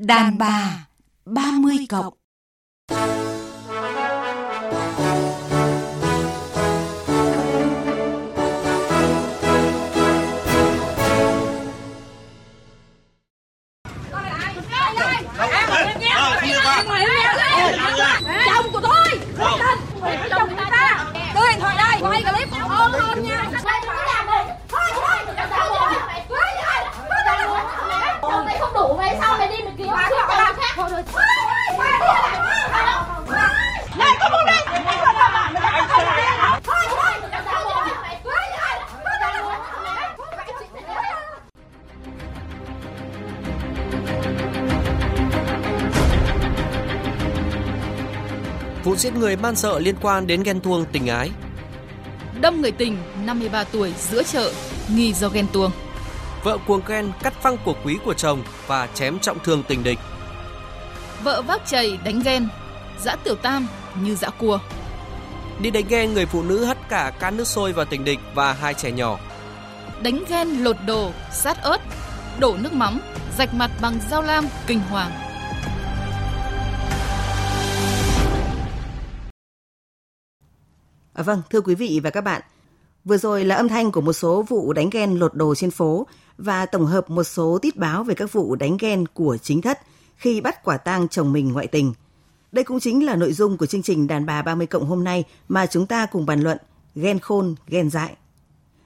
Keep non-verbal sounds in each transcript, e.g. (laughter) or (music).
Đàn bà 30 cộng giết người man sợ liên quan đến ghen tuông tình ái. Đâm người tình 53 tuổi giữa chợ, nghi do ghen tuông. Vợ cuồng ghen cắt phăng của quý của chồng và chém trọng thương tình địch. Vợ vác chày đánh ghen, dã tiểu tam như dã cua. Đi đánh ghen người phụ nữ hất cả can nước sôi vào tình địch và hai trẻ nhỏ. Đánh ghen lột đồ, sát ớt, đổ nước mắm, rạch mặt bằng dao lam kinh hoàng. À, vâng, thưa quý vị và các bạn, vừa rồi là âm thanh của một số vụ đánh ghen lột đồ trên phố và tổng hợp một số tít báo về các vụ đánh ghen của chính thất khi bắt quả tang chồng mình ngoại tình. Đây cũng chính là nội dung của chương trình Đàn bà 30 cộng hôm nay mà chúng ta cùng bàn luận ghen khôn, ghen dại.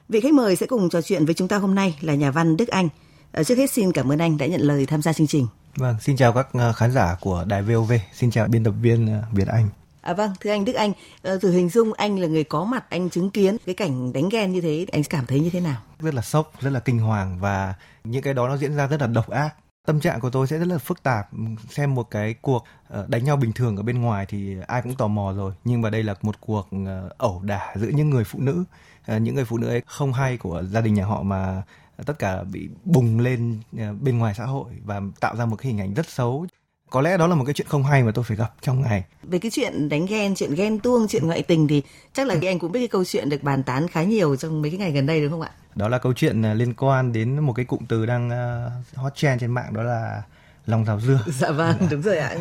Vị khách mời sẽ cùng trò chuyện với chúng ta hôm nay là nhà văn Đức Anh. À, trước hết xin cảm ơn anh đã nhận lời tham gia chương trình. Vâng, xin chào các à, khán giả của Đài VOV, xin chào biên tập viên à, Việt Anh. À vâng, thưa anh Đức Anh, từ thử hình dung anh là người có mặt, anh chứng kiến cái cảnh đánh ghen như thế, anh cảm thấy như thế nào? Rất là sốc, rất là kinh hoàng và những cái đó nó diễn ra rất là độc ác. Tâm trạng của tôi sẽ rất là phức tạp. Xem một cái cuộc ờ, đánh nhau bình thường ở bên ngoài thì ai cũng tò mò rồi. Nhưng mà đây là một cuộc ờ, ẩu đả giữa những người phụ nữ. Những người phụ nữ ấy không hay của gia đình nhà họ mà tất cả bị bùng lên bên ngoài xã hội và tạo ra một cái hình ảnh rất xấu. Có lẽ đó là một cái chuyện không hay mà tôi phải gặp trong ngày. Về cái chuyện đánh ghen, chuyện ghen tuông, chuyện ngoại tình thì chắc là anh cũng biết cái câu chuyện được bàn tán khá nhiều trong mấy cái ngày gần đây đúng không ạ? đó là câu chuyện à, liên quan đến một cái cụm từ đang à, hot trend trên mạng đó là lòng rào dưa (laughs) Dạ vâng, đúng rồi ạ.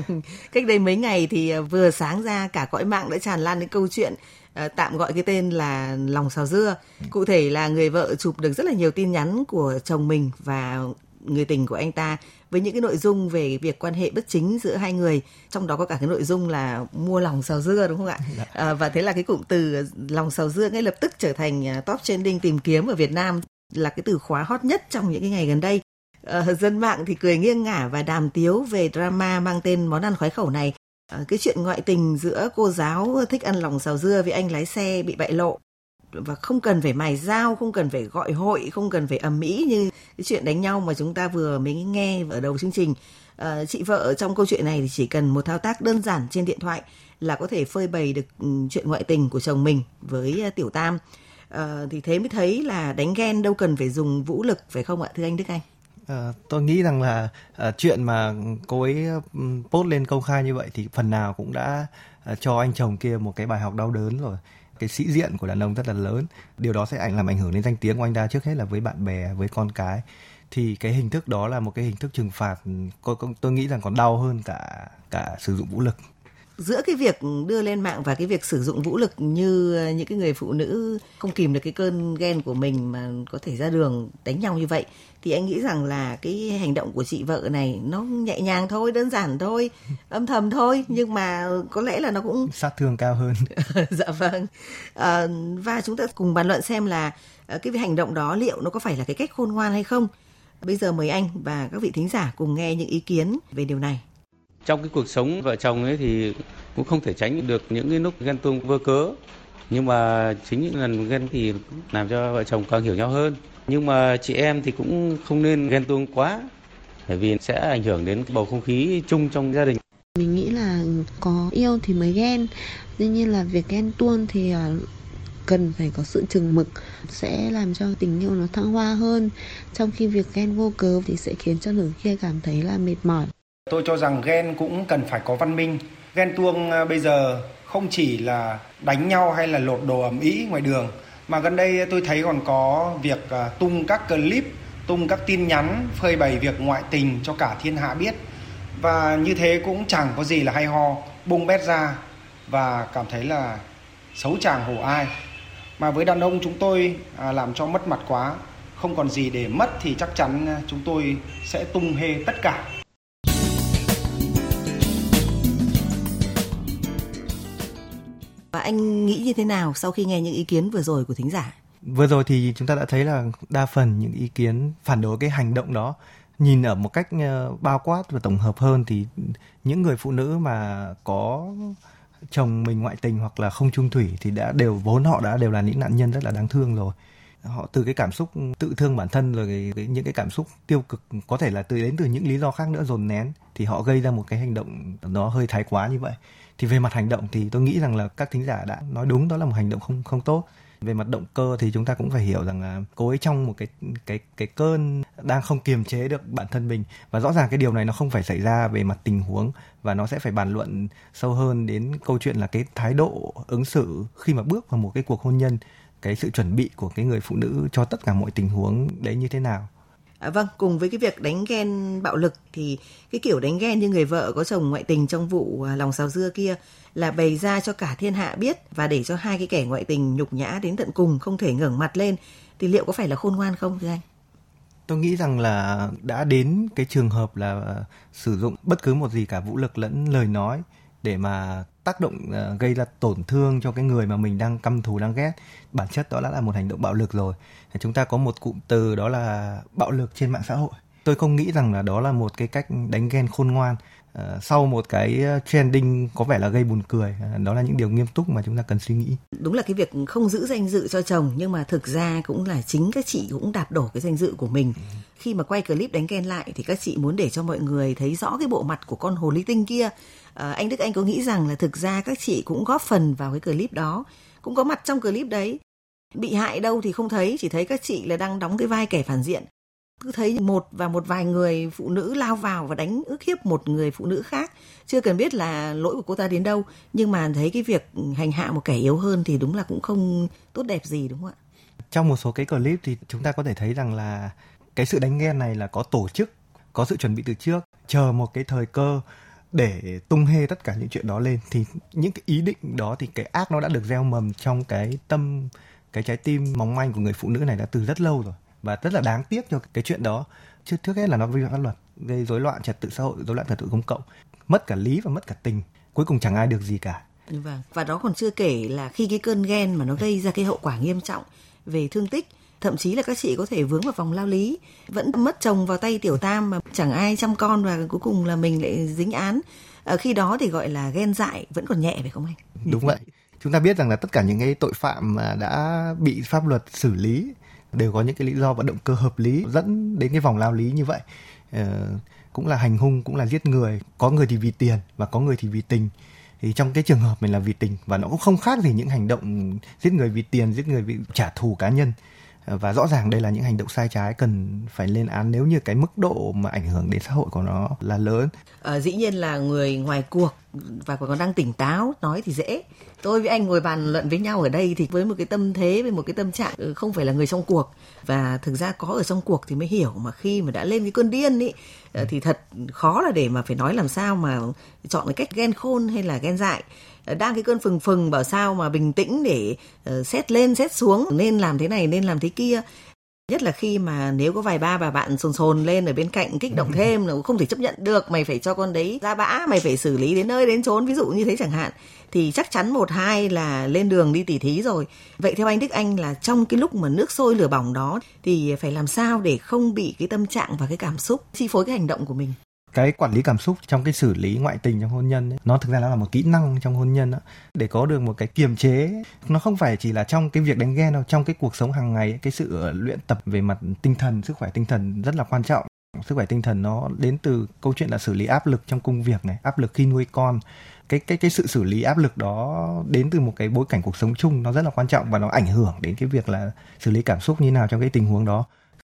Cách đây mấy ngày thì ờ, vừa sáng ra cả cõi mạng đã tràn lan đến câu chuyện tạm gọi cái tên là lòng xào dưa. Cụ thể là người vợ chụp được rất là nhiều tin nhắn của chồng mình và người tình của anh ta với những cái nội dung về việc quan hệ bất chính giữa hai người trong đó có cả cái nội dung là mua lòng xào dưa đúng không ạ? À, và thế là cái cụm từ lòng xào dưa ngay lập tức trở thành à, top trending tìm kiếm ở Việt Nam là cái từ khóa hot nhất trong những cái ngày gần đây. Ờ, dân mạng thì cười nghiêng ngả và đàm tiếu về drama mang tên món ăn khoái khẩu này. Ờ, cái chuyện ngoại tình giữa cô giáo thích ăn lòng xào dưa với anh lái xe bị bại lộ và không cần phải mài dao, không cần phải gọi hội, không cần phải ầm ĩ như cái chuyện đánh nhau mà chúng ta vừa mới nghe ở đầu chương trình. à, chị vợ trong câu chuyện này thì chỉ cần một thao tác đơn giản trên điện thoại là có thể phơi bày được ừ, chuyện ngoại tình của chồng mình với ờ, tiểu tam. à, thì thế mới thấy là đánh ghen đâu cần phải dùng vũ lực phải không ạ thưa anh Đức Anh? À, tôi nghĩ rằng là à, chuyện mà cô ấy ừ, post lên công khai như vậy thì phần nào cũng đã à, cho anh chồng kia một cái bài học đau đớn rồi cái sĩ diện của đàn ông rất là lớn. Điều đó sẽ ảnh làm ảnh hưởng đến danh tiếng của anh ta trước hết là với bạn bè với con cái. Thì cái hình thức đó là một cái hình thức trừng phạt ừ, tôi, tôi nghĩ rằng còn đau hơn cả cả sử dụng vũ lực giữa cái việc đưa lên mạng và cái việc sử dụng vũ lực như những cái người phụ nữ không kìm được cái cơn ghen của mình mà có thể ra đường đánh nhau như vậy thì anh nghĩ rằng là cái hành động của chị vợ này nó nhẹ nhàng thôi đơn giản thôi (laughs) âm thầm thôi nhưng mà có lẽ là nó cũng sát thương cao hơn. (laughs) Dạ vâng. À, và chúng ta cùng bàn luận xem là ờ, cái hành động đó liệu nó có phải là cái cách khôn ngoan hay không. Bây giờ mời anh và các vị thính giả cùng nghe những ý kiến về điều này trong cái cuộc sống vợ chồng ấy thì cũng không thể tránh được những cái lúc ghen tuông vô cớ. Nhưng mà chính những lần ghen thì làm cho vợ chồng càng hiểu nhau hơn. Nhưng mà chị em thì cũng không nên ghen tuông quá, bởi vì sẽ ảnh hưởng đến bầu không khí chung trong gia đình. Mình nghĩ là có yêu thì mới ghen. Tuy nhiên là việc ghen tuông thì à, cần phải có sự chừng mực, Sẽ làm cho tình yêu nó thăng hoa hơn. Trong khi việc ghen vô cớ thì sẽ khiến cho nửa kia cảm thấy là mệt mỏi. Tôi cho rằng ghen cũng cần phải có văn minh. Ghen tuông à, bây giờ không chỉ là đánh nhau hay là lột đồ ẩm ý ngoài đường mà gần đây tôi thấy còn có việc à, tung các clip, tung các tin nhắn phơi bày việc ngoại tình cho cả thiên hạ biết. và như thế cũng chẳng có gì là hay ho bung bét ra và cảm thấy là xấu chàng hổ ai mà với đàn ông chúng tôi à, làm cho mất mặt quá không còn gì để mất thì chắc chắn chúng tôi sẽ tung hê tất cả anh nghĩ như thế nào sau khi nghe những ý kiến vừa rồi của thính giả? Vừa rồi thì chúng ta đã thấy là đa phần những ý kiến phản đối cái hành động đó nhìn ở một cách ờ, bao quát và tổng hợp hơn thì những người phụ nữ mà có chồng mình ngoại tình hoặc là không chung thủy thì đã đều vốn họ đã đều là những nạn nhân rất là đáng thương rồi. Họ từ cái cảm xúc tự thương bản thân rồi cái, cái, những cái cảm xúc tiêu cực có thể là từ đến từ những lý do khác nữa dồn nén thì họ gây ra một cái hành động nó hơi thái quá như vậy thì về mặt hành động thì tôi nghĩ rằng là các thính giả đã nói đúng, đó là một hành động không không tốt. Về mặt động cơ thì chúng ta cũng phải hiểu rằng là cô ấy trong một cái cái cái cơn đang không kiềm chế được bản thân mình. Và rõ ràng cái điều này nó không phải xảy ra về mặt tình huống và nó sẽ phải bàn luận sâu hơn đến câu chuyện là cái thái độ ứng xử khi mà bước vào một cái cuộc hôn nhân, cái sự chuẩn bị của cái người phụ nữ cho tất cả mọi tình huống đấy như thế nào. À, vâng, cùng với cái việc đánh ghen bạo lực thì cái kiểu đánh ghen như người vợ có chồng ngoại tình trong vụ à, lòng xào dưa kia là bày ra cho cả thiên hạ biết và để cho hai cái kẻ ngoại tình nhục nhã đến tận cùng không thể ngẩng mặt lên thì liệu có phải là khôn ngoan không thưa anh? Tôi nghĩ rằng là đã đến cái trường hợp là à, sử dụng bất cứ một gì cả vũ lực lẫn lời nói để mà tác động uh, gây ra tổn thương cho cái người mà mình đang căm thù đang ghét. Bản chất đó đã là một hành động bạo lực rồi. Chúng ta có một cụm từ đó là bạo lực trên mạng xã hội tôi không nghĩ rằng là đó là một cái cách đánh ghen khôn ngoan. Uh, sau một cái trending có vẻ là gây buồn cười uh, đó là những điều nghiêm túc mà chúng ta cần suy nghĩ. Đúng là cái việc không giữ danh dự cho chồng nhưng mà thực ra cũng là chính các chị cũng đạp đổ cái danh dự của mình. Ừ. khi mà quay clip đánh ghen lại thì các chị muốn để cho mọi người thấy rõ cái bộ mặt của con hồ ly tinh kia. À, anh Đức Anh có nghĩ rằng là thực ra các chị cũng góp phần vào cái clip đó cũng có mặt trong clip đấy. Bị hại đâu thì không thấy chỉ thấy các chị là đang đóng cái vai kẻ phản diện cứ thấy một và một vài người phụ nữ lao vào và đánh ức hiếp một người phụ nữ khác. Chưa cần biết là lỗi của cô ta đến đâu, nhưng mà thấy cái việc hành hạ một kẻ yếu hơn thì đúng là cũng không tốt đẹp gì, đúng không ạ? Trong một số cái clip thì chúng ta có thể thấy rằng là cái sự đánh ghen này là có tổ chức, có sự chuẩn bị từ trước, chờ một cái thời cơ để tung hê tất cả những chuyện đó lên. Thì những cái ý định đó thì cái ác nó đã được gieo mầm trong cái tâm, cái trái tim mong manh của người phụ nữ này đã từ rất lâu rồi và rất là đáng tiếc cho cái chuyện đó. Trước trước hết là nó vi phạm pháp luật gây rối loạn trật tự xã hội rối loạn trật tự công cộng. Mất cả lý và mất cả tình. Cuối cùng chẳng ai được gì cả. Vâng và đó còn chưa kể là khi cái cơn ghen mà nó gây ra cái hậu quả nghiêm trọng về thương tích thậm chí là các chị có thể vướng vào vòng lao lý vẫn mất chồng vào tay tiểu tam mà chẳng ai chăm con và cuối cùng là mình lại dính án. Ở khi đó thì gọi là ghen dại vẫn còn nhẹ phải không anh? Đúng vậy. Chúng ta biết rằng là tất cả những cái tội phạm mà đã bị pháp luật xử lý đều có những cái lý do và động cơ hợp lý dẫn đến cái vòng lao lý như vậy. Ờ, cũng là hành hung cũng là giết người. Có người thì vì tiền và có người thì vì tình. Thì trong cái trường hợp mình là vì tình và nó cũng không khác gì những hành động giết người vì tiền giết người vì trả thù cá nhân. Ờ, và rõ ràng đây là những hành động sai trái cần phải lên án nếu như cái mức độ mà ảnh hưởng đến xã hội của nó là lớn. À, dĩ nhiên là người ngoài cuộc và còn đang tỉnh táo nói thì dễ. Tôi với anh ngồi bàn luận với nhau ở đây thì với một cái tâm thế với một cái tâm trạng ừ, không phải là người trong cuộc. Và thực ra có ở trong cuộc thì mới hiểu mà khi mà đã lên cái cơn điên ý ờ, thì thật khó là để mà phải nói làm sao mà chọn cái cách ghen khôn hay là ghen dại. Ờ, đang cái cơn phừng phừng bảo sao mà bình tĩnh để ờ, uh, xét lên xét xuống nên làm thế này nên làm thế kia nhất là khi mà nếu có vài ba bà bạn sồn sồn lên ở bên cạnh kích động thêm là không thể chấp nhận được, mày phải cho con đấy ra bã, mày phải xử lý đến nơi đến chốn, ví dụ như thế chẳng hạn, thì chắc chắn một, hai là lên đường đi tỉ thí rồi. Vậy theo anh đức anh là trong cái lúc mà nước sôi lửa bỏng đó thì phải làm sao để không bị cái tâm trạng và cái cảm xúc chi phối cái hành động của mình? Cái quản lý cảm xúc trong cái xử lý ngoại tình trong hôn nhân ấy, nó thực ra nó là một kỹ năng trong hôn nhân đó. để có được một cái kiềm chế nó không phải chỉ là trong cái việc đánh ghen đâu trong cái cuộc sống hàng ngày cái sự ờ, luyện tập về mặt tinh thần sức khỏe tinh thần rất là quan trọng. Sức khỏe tinh thần nó đến từ câu chuyện là xử lý áp lực trong công việc này áp lực khi nuôi con. Cái cái cái sự xử lý áp lực đó đến từ một cái bối cảnh cuộc sống chung nó rất là quan trọng và nó ảnh hưởng đến cái việc là xử lý cảm xúc như nào trong cái tình huống đó.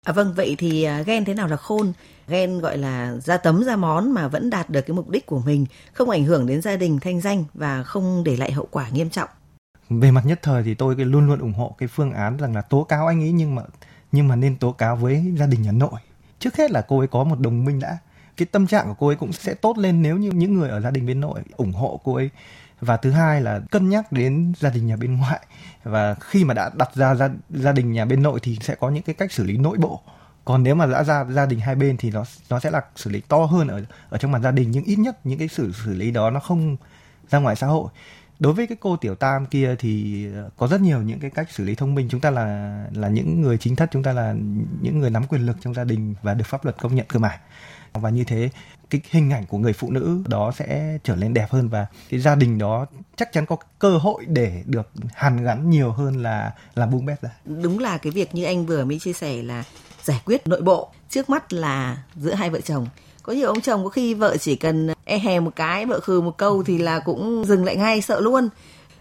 À, vâng vậy thì à, ghen thế nào là khôn? Ghen gọi là ra tấm ra món mà vẫn đạt được cái mục đích của mình không ảnh hưởng đến gia đình thanh danh và không để lại hậu quả nghiêm trọng. Về mặt nhất thời thì tôi luôn luôn ủng hộ cái phương án rằng là tố cáo anh ấy nhưng mà nhưng mà nên tố cáo với gia đình nhà nội. Trước hết là cô ấy có một đồng minh đã. Cái tâm trạng của cô ấy cũng sẽ tốt lên nếu như những người ở gia đình bên nội ủng hộ cô ấy và thứ hai là cân nhắc đến gia đình nhà bên ngoại. Và khi mà đã đặt ra gia, gia đình nhà bên nội thì sẽ có những cái cách xử lý nội bộ. Còn nếu mà đã ra gia đình hai bên thì nó nó sẽ là xử lý to hơn ở ở trong mặt gia đình. Nhưng ít nhất những cái xử xử lý đó nó không ra ngoài xã hội. Đối với cái cô tiểu tam kia thì ờ, có rất nhiều những cái cách xử lý thông minh. Chúng ta là là những người chính thất chúng ta là những người nắm quyền lực trong gia đình và được pháp luật công nhận cơ mà. Và như thế cái hình ảnh của người phụ nữ đó sẽ trở nên đẹp hơn và cái gia đình đó chắc chắn có cơ hội để được hàn gắn nhiều hơn là là bung bét ra đúng là cái việc như anh vừa mới chia sẻ là giải quyết nội bộ trước mắt là giữa hai vợ chồng. Có nhiều ông chồng có khi vợ chỉ cần e hè một cái, vợ khừ một câu thì là cũng dừng lại ngay, sợ luôn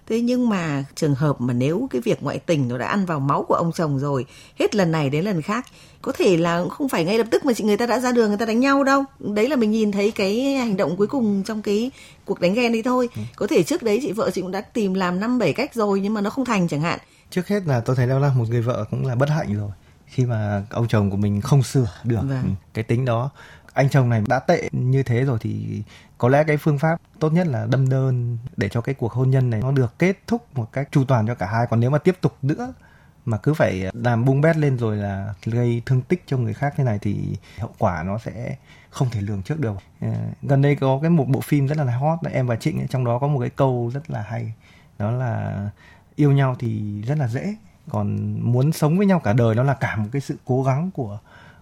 thế nhưng mà trường hợp mà nếu cái việc ngoại tình nó đã ăn vào máu của ông chồng rồi hết lần này đến lần khác có thể là không phải ngay lập tức mà chị người ta đã ra đường người ta đánh nhau đâu đấy là mình nhìn thấy cái hành động cuối cùng trong cái cuộc đánh ghen đấy thôi ừ. có thể trước đấy chị vợ chị cũng đã tìm làm năm bảy cách rồi nhưng mà nó không thành chẳng hạn trước hết là tôi thấy đó là một người vợ cũng là bất hạnh rồi khi mà ông chồng của mình không sửa được vâng. cái tính đó anh chồng này đã tệ như thế rồi thì có lẽ cái phương pháp tốt nhất là đâm đơn để cho cái cuộc hôn nhân này nó được kết thúc một cách chu toàn cho cả hai. Còn nếu mà tiếp tục nữa mà cứ phải làm bung bét lên rồi là gây thương tích cho người khác thế này thì hậu quả nó sẽ không thể lường trước được. Ờ, gần đây có cái một bộ phim rất là hot là em và trịnh trong đó có một cái câu rất là hay, đó là yêu nhau thì rất là dễ, còn muốn sống với nhau cả đời nó là cả một cái sự cố gắng của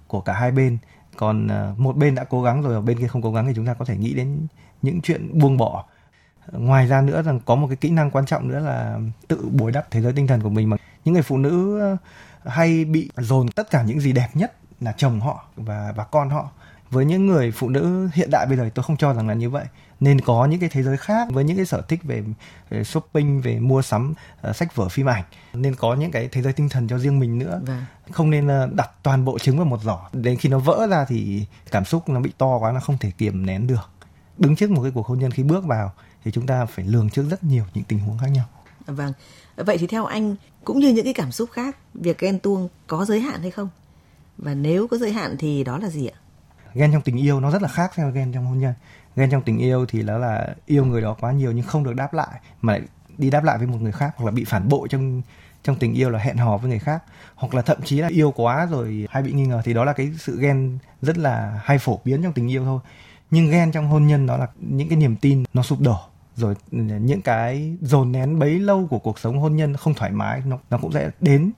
của cả hai bên còn à, một bên đã cố gắng rồi, bên kia không cố gắng thì chúng ta có thể nghĩ đến những chuyện buông bỏ. Ngoài ra nữa rằng có một cái kỹ năng quan trọng nữa là tự bồi đắp thế giới tinh thần của mình mà những người phụ nữ à, hay bị dồn tất cả những gì đẹp nhất là chồng họ và và con họ. Với những người phụ nữ hiện đại bây giờ tôi không cho rằng là như vậy nên có những cái thế giới khác với những cái sở thích về, về shopping về mua sắm uh, sách vở phim ảnh. Nên có những cái thế giới tinh thần cho riêng mình nữa. Vâng. không nên uh, đặt toàn bộ trứng vào một giỏ. Đến khi nó vỡ ra thì cảm xúc nó bị to quá nó không thể kiềm nén được. Đứng trước một cái cuộc hôn nhân khi bước vào thì chúng ta phải lường trước rất nhiều những tình huống khác nhau. Vâng. Vậy thì theo anh cũng như những cái cảm xúc khác việc ghen tuông có giới hạn hay không? Và nếu có giới hạn thì đó là gì ạ? Ghen trong tình yêu nó rất là khác với ghen trong hôn nhân ghen trong tình yêu thì nó là yêu người đó quá nhiều nhưng không được đáp lại, mà lại đi đáp lại với một người khác hoặc là bị phản bội trong trong tình yêu là hẹn hò với người khác. Hoặc là thậm chí là yêu quá rồi hay bị nghi ngờ thì đó là cái sự ghen rất là hay phổ biến trong tình yêu thôi. Nhưng ghen trong hôn nhân đó là những cái niềm tin nó sụp đổ rồi ừ, những cái dồn nén bấy lâu của cuộc sống hôn nhân không thoải mái, nó nó cũng sẽ đến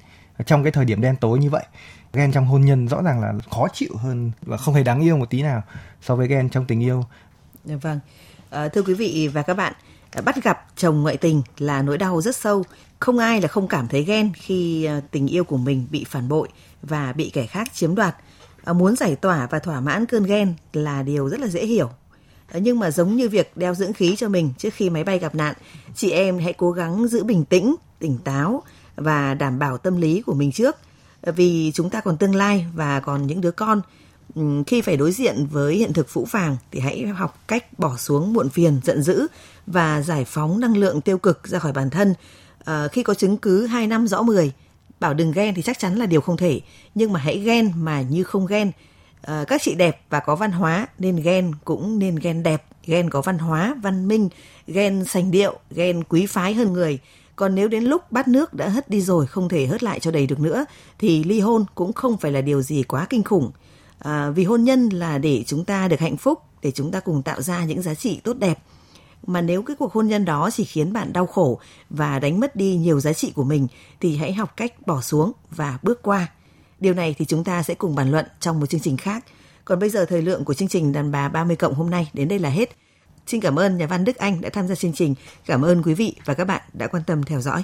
trong cái thời điểm đen tối như vậy. Ghen trong hôn nhân rõ ràng là khó chịu hơn và không hề đáng yêu một tí nào so với ghen trong tình yêu. Dạ vâng. À, thưa quý vị và các bạn ờ, bắt gặp chồng ngoại tình là nỗi đau rất sâu. Không ai là không cảm thấy ghen khi ờ, tình yêu của mình bị phản bội và bị kẻ khác chiếm đoạt. À, muốn giải tỏa và thỏa mãn cơn ghen là điều rất là dễ hiểu. À, nhưng mà giống như việc đeo dưỡng khí cho mình trước khi máy bay gặp nạn chị em hãy cố gắng giữ bình tĩnh tỉnh táo và đảm bảo tâm lý của mình trước. Vì chúng ta còn tương lai và còn những đứa con khi phải đối diện với hiện thực phũ phàng thì hãy học cách bỏ xuống muộn phiền giận dữ và giải phóng năng lượng tiêu cực ra khỏi bản thân. À, khi có chứng cứ 2 năm rõ 10 bảo đừng ghen thì chắc chắn là điều không thể. Nhưng mà hãy ghen mà như không ghen. À, các chị đẹp và có văn hóa nên ghen cũng nên ghen đẹp. Ghen có văn hóa văn minh ghen sành điệu ghen quý phái hơn người. Còn nếu đến lúc bát nước đã hất đi rồi không thể hớt lại cho đầy được nữa thì ly hôn cũng không phải là điều gì quá kinh khủng. À, vì hôn nhân là để chúng ta được hạnh phúc, để chúng ta cùng tạo ra những giá trị tốt đẹp. Mà nếu cái cuộc hôn nhân đó chỉ khiến bạn đau khổ và đánh mất đi nhiều giá trị của mình thì hãy học cách bỏ xuống và bước qua. Điều này thì chúng ta sẽ cùng bàn luận trong một chương trình khác. Còn bây giờ thời lượng của chương trình đàn bà 30 cộng hôm nay đến đây là hết. Xin cảm ơn nhà văn Đức Anh đã tham gia chương trình. Cảm ơn quý vị và các bạn đã quan tâm theo dõi.